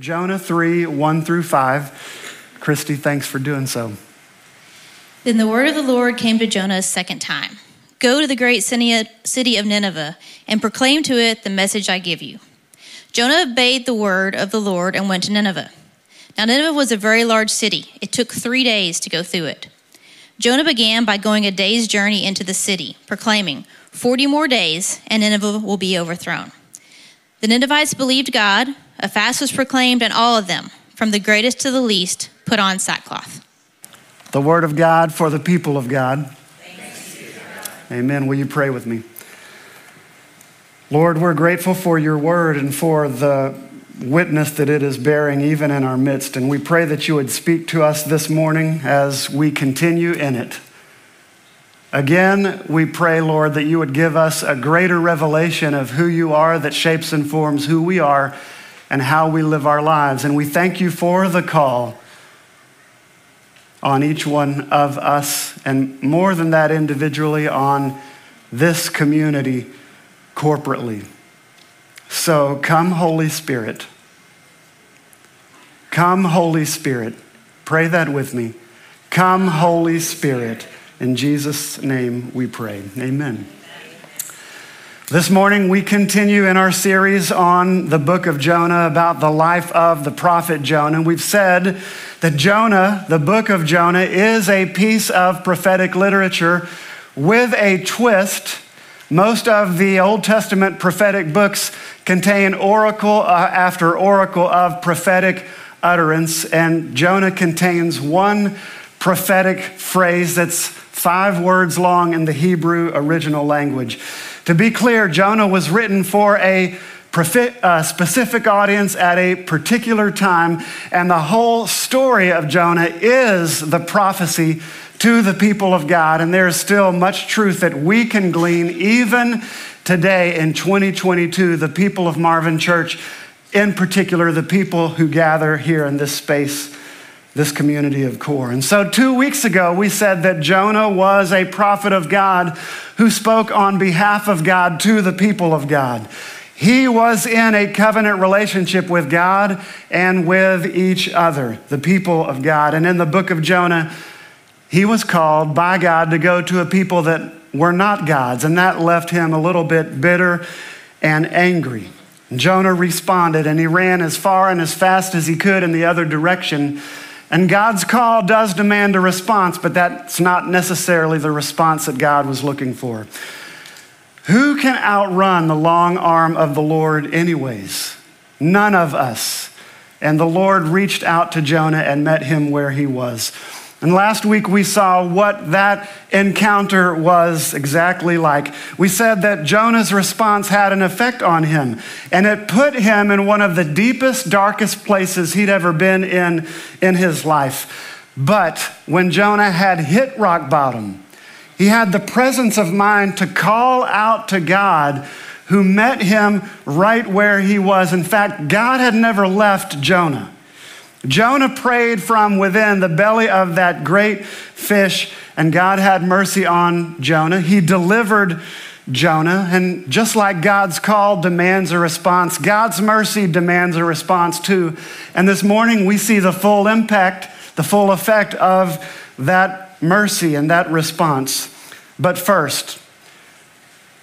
Jonah 3 1 through 5. Christy, thanks for doing so. Then the word of the Lord came to Jonah a second time Go to the great city of Nineveh and proclaim to it the message I give you. Jonah obeyed the word of the Lord and went to Nineveh. Now, Nineveh was a very large city. It took three days to go through it. Jonah began by going a day's journey into the city, proclaiming, 40 more days, and Nineveh will be overthrown. The Ninevites believed God a fast was proclaimed, and all of them, from the greatest to the least, put on sackcloth. The word of God for the people of God. Amen. Will you pray with me? Lord, we're grateful for your word and for the witness that it is bearing even in our midst. And we pray that you would speak to us this morning as we continue in it. Again, we pray, Lord, that you would give us a greater revelation of who you are that shapes and forms who we are and how we live our lives. And we thank you for the call on each one of us, and more than that, individually, on this community corporately. So come, Holy Spirit. Come, Holy Spirit. Pray that with me. Come, Holy Spirit. In Jesus' name we pray. Amen. This morning, we continue in our series on the book of Jonah about the life of the prophet Jonah. And we've said that Jonah, the book of Jonah, is a piece of prophetic literature with a twist. Most of the Old Testament prophetic books contain oracle uh, after oracle of prophetic utterance, and Jonah contains one prophetic phrase that's five words long in the Hebrew original language. To be clear, Jonah was written for a uh, specific audience at a particular time, and the whole story of Jonah is the prophecy to the people of God. And there's still much truth that we can glean even today in 2022, the people of Marvin Church, in particular, the people who gather here in this space this community of core. And so, two weeks ago, we said that Jonah was a prophet of God who spoke on behalf of God to the people of God. He was in a covenant relationship with God and with each other, the people of God. And in the book of Jonah, he was called by God to go to a people that were not God's, and that left him a little bit bitter and angry. Jonah responded, and he ran as far and as fast as he could in the other direction and God's call does demand a response, but that's not necessarily the response that God was looking for. Who can outrun the long arm of the Lord, anyways? None of us. And the Lord reached out to Jonah and met him where he was. And last week we saw what that encounter was exactly like. We said that Jonah's response had an effect on him, and it put him in one of the deepest, darkest places he'd ever been in in his life. But when Jonah had hit rock bottom, he had the presence of mind to call out to God who met him right where he was. In fact, God had never left Jonah. Jonah prayed from within the belly of that great fish, and God had mercy on Jonah. He delivered Jonah. And just like God's call demands a response, God's mercy demands a response too. And this morning we see the full impact, the full effect of that mercy and that response. But first,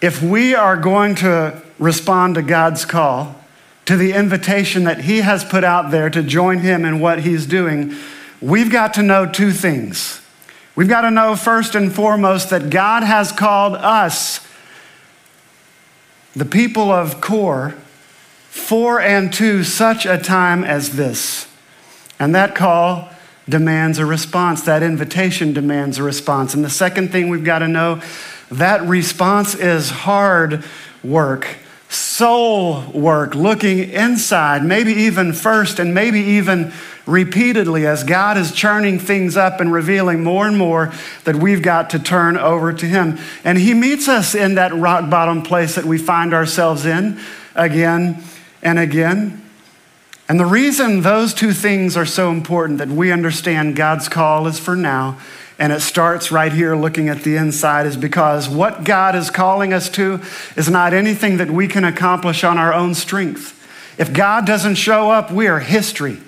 if we are going to respond to God's call, to the invitation that he has put out there to join him in what he's doing, we've got to know two things. We've got to know first and foremost that God has called us, the people of Core, for and to such a time as this. And that call demands a response. That invitation demands a response. And the second thing we've got to know that response is hard work soul work, looking inside, maybe even first and maybe even repeatedly as God is churning things up and revealing more and more that we've got to turn over to Him. And He meets us in that rock bottom place that we find ourselves in again and again. And the reason those two things are so important that we understand God's call is for now and it starts right here looking at the inside, is because what God is calling us to is not anything that we can accomplish on our own strength. If God doesn't show up, we are history.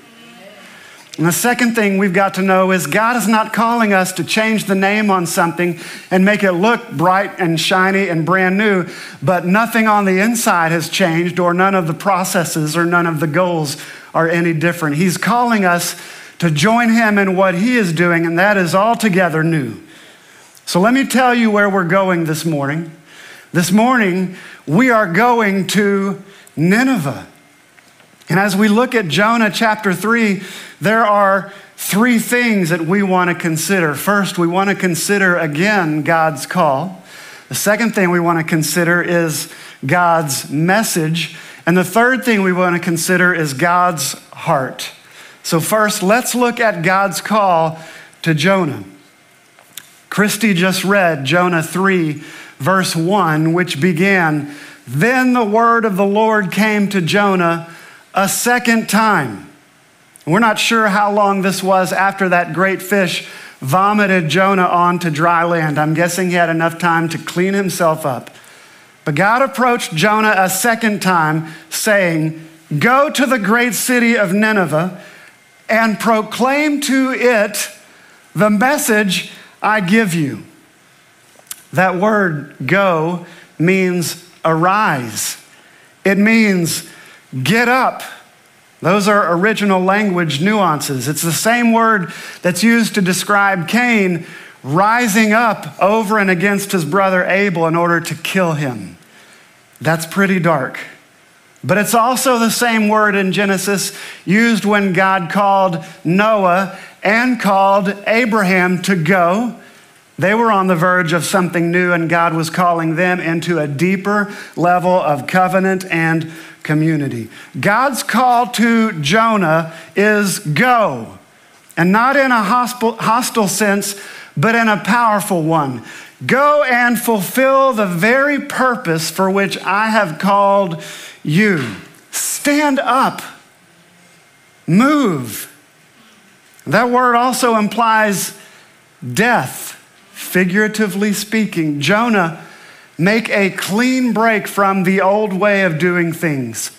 And the second thing we've got to know is God is not calling us to change the name on something and make it look bright and shiny and brand new, but nothing on the inside has changed, or none of the processes or none of the goals are any different. He's calling us to join Him in what He is doing, and that is altogether new. So let me tell you where we're going this morning. This morning, we are going to Nineveh. And as we look at Jonah chapter 3, there are three things that we want to consider. First, we want to consider again God's call. The second thing we want to consider is God's message. And the third thing we want to consider is God's heart. So, first, let's look at God's call to Jonah. Christy just read Jonah 3, verse 1, which began Then the word of the Lord came to Jonah a second time. We're not sure how long this was after that great fish vomited Jonah onto dry land. I'm guessing he had enough time to clean himself up. But God approached Jonah a second time, saying, Go to the great city of Nineveh and proclaim to it the message I give you. That word go means arise, it means get up. Those are original language nuances. It's the same word that's used to describe Cain rising up over and against his brother Abel in order to kill him. That's pretty dark. But it's also the same word in Genesis used when God called Noah and called Abraham to go. They were on the verge of something new, and God was calling them into a deeper level of covenant and community. God's call to Jonah is go, and not in a hostile sense, but in a powerful one. Go and fulfill the very purpose for which I have called you. Stand up, move. That word also implies death, figuratively speaking. Jonah Make a clean break from the old way of doing things.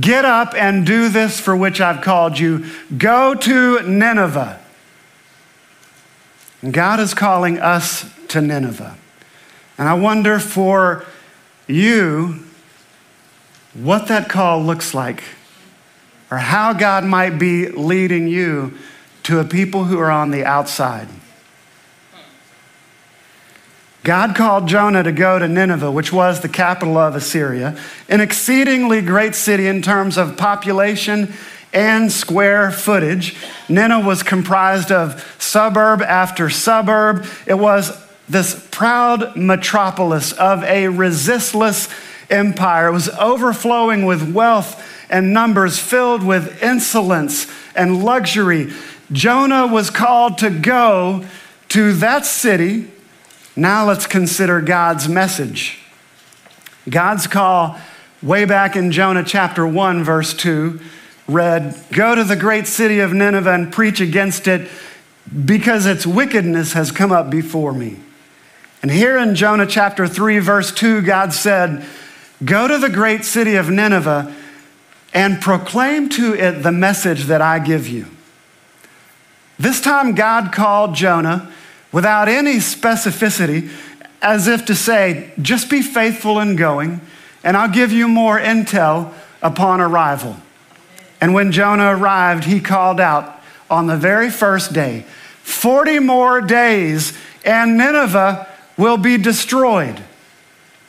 Get up and do this for which I've called you. Go to Nineveh. God is calling us to Nineveh. And I wonder for you what that call looks like, or how God might be leading you to a people who are on the outside. God called Jonah to go to Nineveh, which was the capital of Assyria, an exceedingly great city in terms of population and square footage. Nineveh was comprised of suburb after suburb. It was this proud metropolis of a resistless empire. It was overflowing with wealth and numbers, filled with insolence and luxury. Jonah was called to go to that city now let's consider God's message. God's call, way back in Jonah chapter 1, verse 2, read, Go to the great city of Nineveh and preach against it because its wickedness has come up before me. And here in Jonah chapter 3, verse 2, God said, Go to the great city of Nineveh and proclaim to it the message that I give you. This time, God called Jonah without any specificity, as if to say, just be faithful in going, and I'll give you more intel upon arrival. And when Jonah arrived, he called out on the very first day 40 more days, and Nineveh will be destroyed.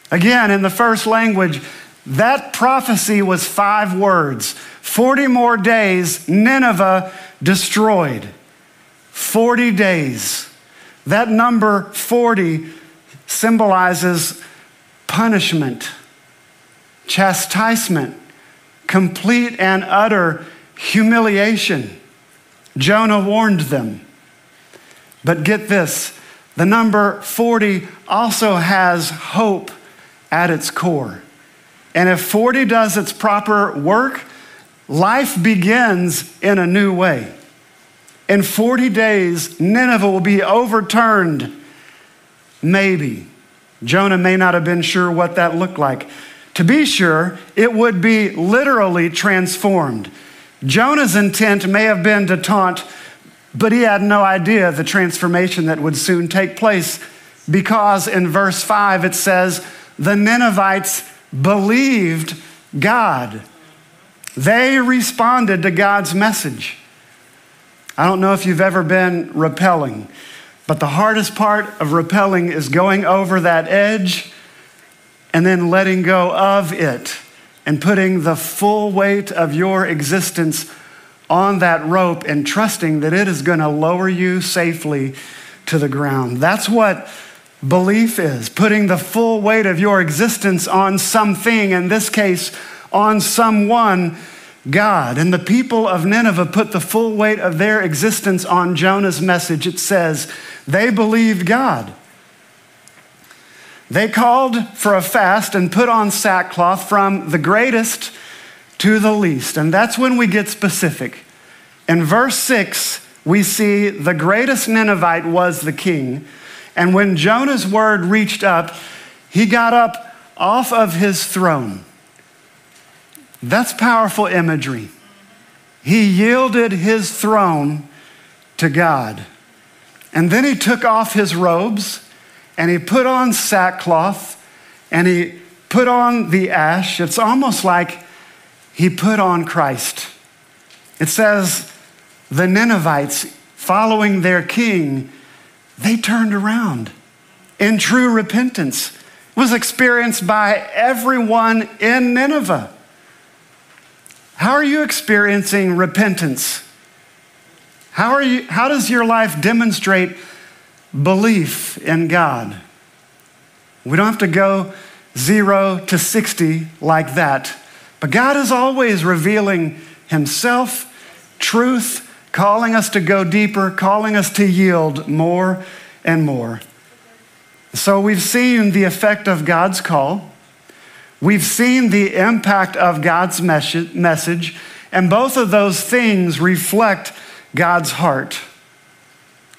Again, in the first language, that prophecy was five words 40 more days, Nineveh destroyed. 40 days. That number 40 symbolizes punishment, chastisement, complete and utter humiliation. Jonah warned them. But get this the number 40 also has hope at its core. And if 40 does its proper work, life begins in a new way. In 40 days, Nineveh will be overturned. Maybe. Jonah may not have been sure what that looked like. To be sure, it would be literally transformed. Jonah's intent may have been to taunt, but he had no idea the transformation that would soon take place because in verse 5 it says, the Ninevites believed God. They responded to God's message. I don't know if you've ever been repelling, but the hardest part of repelling is going over that edge and then letting go of it and putting the full weight of your existence on that rope and trusting that it is going to lower you safely to the ground. That's what belief is putting the full weight of your existence on something, in this case, on someone, God. And the people of Nineveh put the full weight of their existence on Jonah's message. It says they believed God. They called for a fast and put on sackcloth from the greatest to the least. And that's when we get specific. In verse 6, we see the greatest Ninevite was the king. And when Jonah's word reached up, he got up off of his throne. That's powerful imagery. He yielded his throne to God. And then he took off his robes and he put on sackcloth and he put on the ash. It's almost like he put on Christ. It says the Ninevites, following their king, they turned around in true repentance. It was experienced by everyone in Nineveh. How are you experiencing repentance? How, are you, how does your life demonstrate belief in God? We don't have to go zero to 60 like that, but God is always revealing Himself, truth, calling us to go deeper, calling us to yield more and more. So we've seen the effect of God's call. We've seen the impact of God's message, and both of those things reflect God's heart.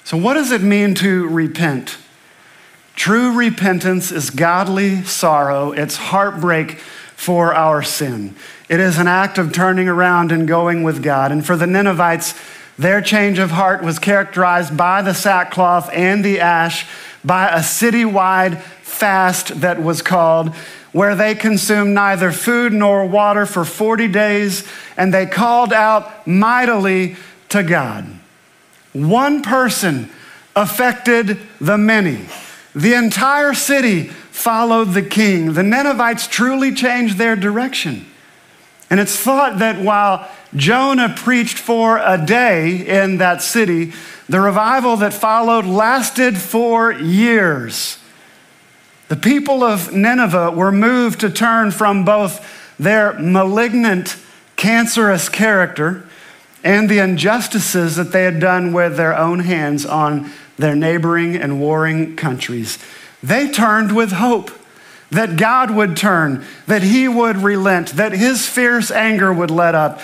So, what does it mean to repent? True repentance is godly sorrow, it's heartbreak for our sin. It is an act of turning around and going with God. And for the Ninevites, their change of heart was characterized by the sackcloth and the ash, by a citywide fast that was called, where they consumed neither food nor water for 40 days, and they called out mightily to God. One person affected the many. The entire city followed the king. The Ninevites truly changed their direction. And it's thought that while Jonah preached for a day in that city. The revival that followed lasted for years. The people of Nineveh were moved to turn from both their malignant, cancerous character and the injustices that they had done with their own hands on their neighboring and warring countries. They turned with hope that God would turn, that He would relent, that His fierce anger would let up,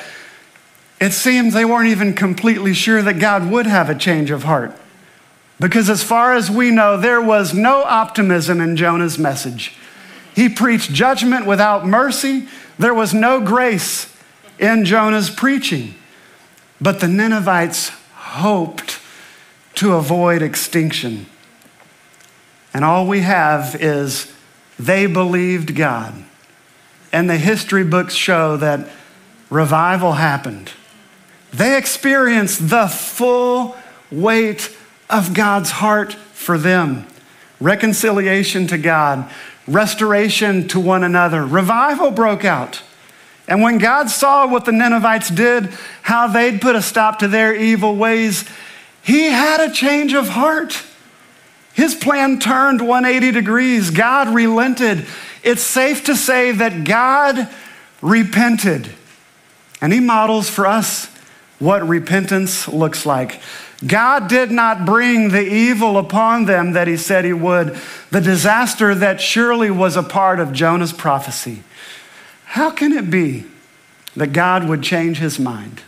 it seems they weren't even completely sure that God would have a change of heart. Because as far as we know, there was no optimism in Jonah's message. He preached judgment without mercy. There was no grace in Jonah's preaching. But the Ninevites hoped to avoid extinction. And all we have is they believed God. And the history books show that revival happened. They experienced the full weight of God's heart for them reconciliation to God, restoration to one another. Revival broke out. And when God saw what the Ninevites did, how they'd put a stop to their evil ways, he had a change of heart. His plan turned 180 degrees. God relented. It's safe to say that God repented. And he models for us what repentance looks like. God did not bring the evil upon them that he said he would, the disaster that surely was a part of Jonah's prophecy. How can it be that God would change his mind?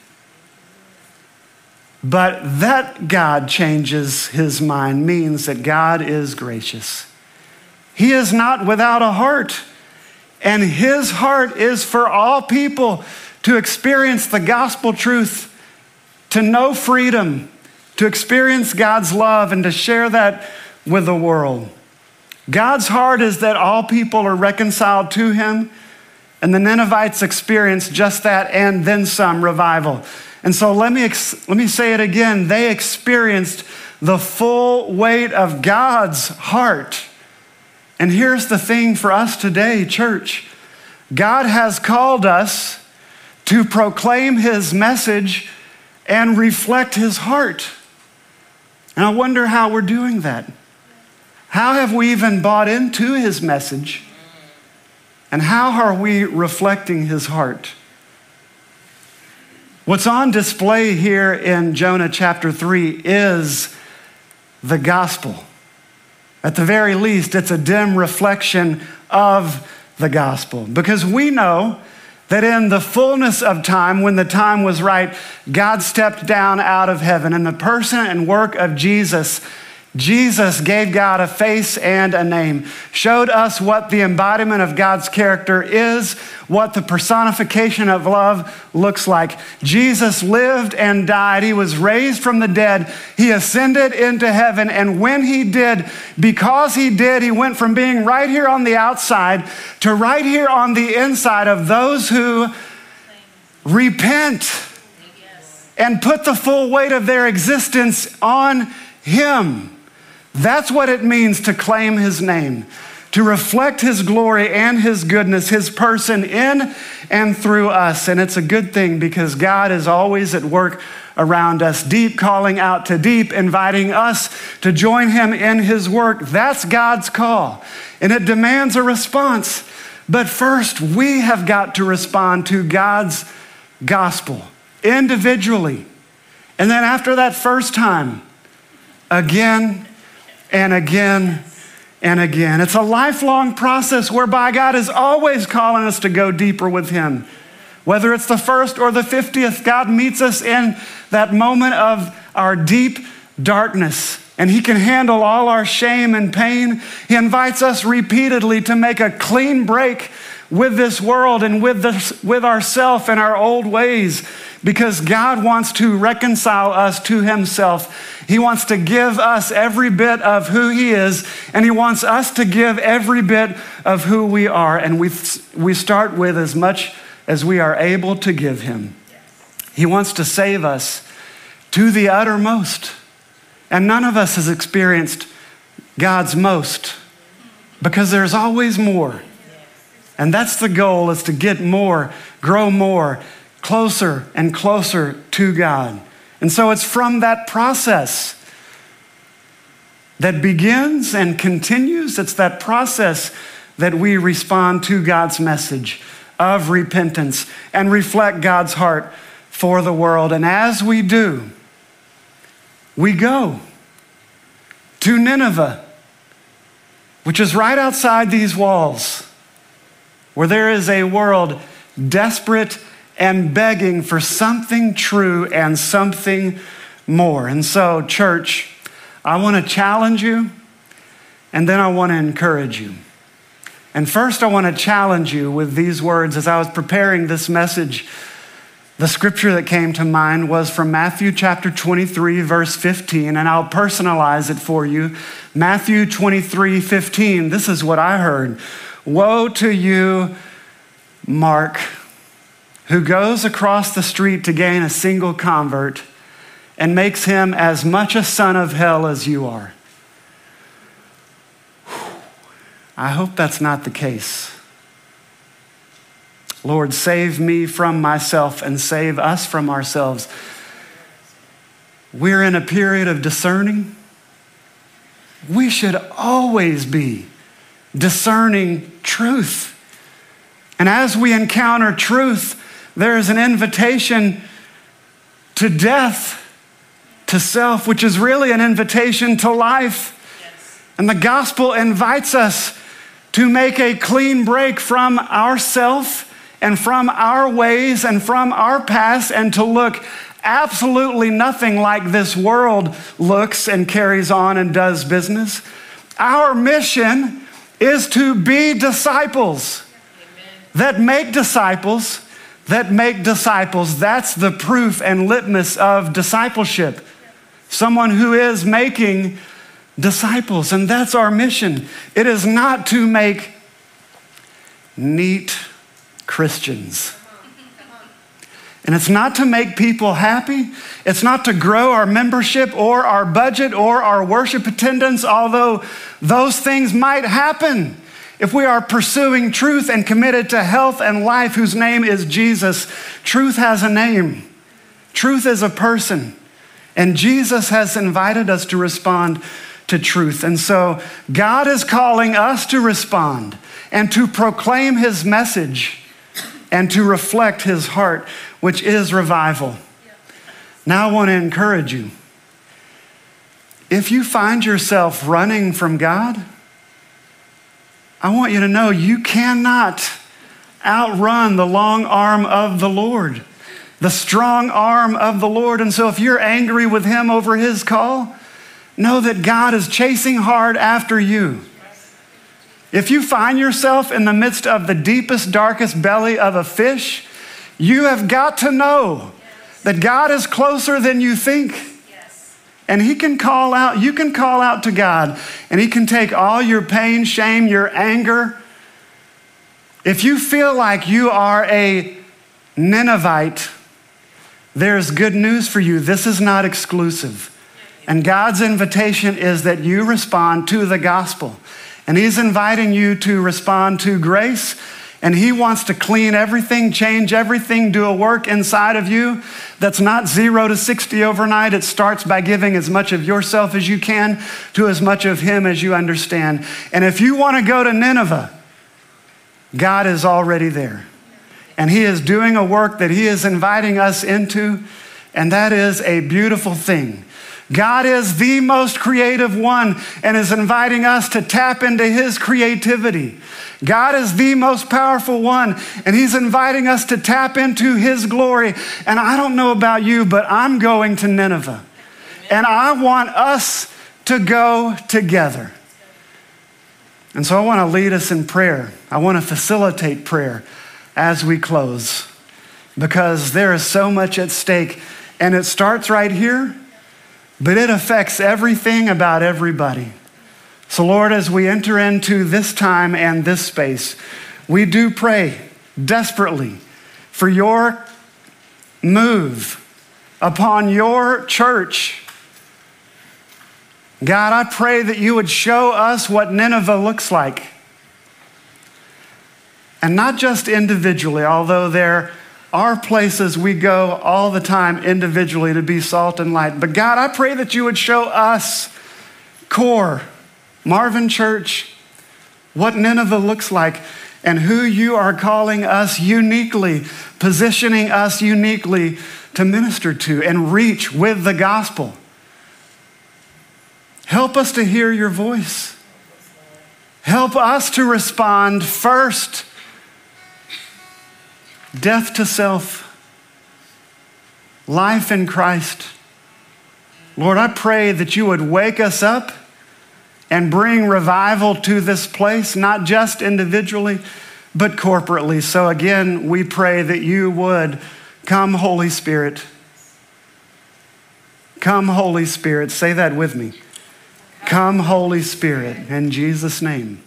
But that God changes his mind means that God is gracious. He is not without a heart. And his heart is for all people to experience the gospel truth, to know freedom, to experience God's love, and to share that with the world. God's heart is that all people are reconciled to him, and the Ninevites experience just that and then some revival. And so let me, let me say it again. They experienced the full weight of God's heart. And here's the thing for us today, church God has called us to proclaim his message and reflect his heart. And I wonder how we're doing that. How have we even bought into his message? And how are we reflecting his heart? What's on display here in Jonah chapter 3 is the gospel. At the very least, it's a dim reflection of the gospel because we know that in the fullness of time, when the time was right, God stepped down out of heaven. And the person and work of Jesus Jesus gave God a face and a name, showed us what the embodiment of God's character is, what the personification of love looks like. Jesus lived and died. He was raised from the dead. He ascended into heaven. And when he did, because he did, he went from being right here on the outside to right here on the inside of those who repent and put the full weight of their existence on him. That's what it means to claim his name, to reflect his glory and his goodness, his person in and through us. And it's a good thing because God is always at work around us, deep calling out to deep, inviting us to join him in his work. That's God's call, and it demands a response. But first, we have got to respond to God's gospel individually. And then after that first time, again and again and again. It's a lifelong process whereby God is always calling us to go deeper with Him. Whether it's the first or the 50th, God meets us in that moment of our deep darkness. And he can handle all our shame and pain. He invites us repeatedly to make a clean break with this world and with, this, with ourself and our old ways because God wants to reconcile us to himself. He wants to give us every bit of who he is, and he wants us to give every bit of who we are. And we, we start with as much as we are able to give him. He wants to save us to the uttermost. And none of us has experienced God's most because there's always more. And that's the goal is to get more, grow more, closer and closer to God. And so it's from that process that begins and continues. It's that process that we respond to God's message of repentance and reflect God's heart for the world. And as we do, we go to Nineveh, which is right outside these walls where there is a world desperate and begging for something true and something more. And so, church, I want to challenge you and then I want to encourage you. And first, I want to challenge you with these words. As I was preparing this message, the scripture that came to mind was from Matthew chapter 23, verse 15, and I'll personalize it for you. Matthew 23, 15. This is what I heard. Woe to you, Mark, who goes across the street to gain a single convert and makes him as much a son of hell as you are. I hope that's not the case. Lord, save me from myself and save us from ourselves. We're in a period of discerning. We should always be discerning truth. And as we encounter truth, there is an invitation to death, to self, which is really an invitation to life. And the gospel invites us to make a clean break from ourself and from our ways and from our past and to look absolutely nothing like this world looks and carries on and does business. Our mission is to be disciples. that make disciples, that make disciples. That's the proof and litmus of discipleship. Someone who is making disciples, and that's our mission. It is not to make neat Christians. And it's not to make people happy. It's not to grow our membership or our budget or our worship attendance, although those things might happen if we are pursuing truth and committed to health and life, whose name is Jesus. Truth has a name, truth is a person. And Jesus has invited us to respond to truth. And so God is calling us to respond and to proclaim his message and to reflect his heart, which is revival. Now, I want to encourage you. If you find yourself running from God, I want you to know you cannot outrun the long arm of the Lord, the strong arm of the Lord. And so, if you're angry with him over his call, know that God is chasing hard after you. If you find yourself in the midst of the deepest, darkest belly of a fish, you have got to know that God is closer than you think. And He can call out, you can call out to God, and He can take all your pain, shame, your anger. If you feel like you are a Ninevite, there's good news for you. This is not exclusive. And God's invitation is that you respond to the gospel. And He's inviting you to respond to grace. And He wants to clean everything, change everything, do a work inside of you that's not zero to 60 overnight. It starts by giving as much of yourself as you can to as much of Him as you understand. And if you want to go to Nineveh, God is already there. And He is doing a work that He is inviting us into. And that is a beautiful thing. God is the most creative one and is inviting us to tap into his creativity. God is the most powerful one and he's inviting us to tap into his glory. And I don't know about you, but I'm going to Nineveh. And I want us to go together. And so I want to lead us in prayer. I want to facilitate prayer as we close because there is so much at stake. And it starts right here but it affects everything about everybody. So, Lord, as we enter into this time and this space, we do pray desperately for your move upon your church. God, I pray that you would show us what Nineveh looks like. And not just individually, although there are places we go all the time individually to be salt and light. But God, I pray that you would show us, core, Marvin Church, what Nineveh looks like and who you are calling us uniquely, positioning us uniquely to minister to and reach with the gospel. Help us to hear your voice. Help us to respond first death to self, life in Christ. Lord, I pray that you would wake us up and bring revival to this place, not just individually, but corporately. So again, we pray that you would come, Holy Spirit. Come, Holy Spirit. Say that with me. Come, Holy Spirit, in Jesus' name.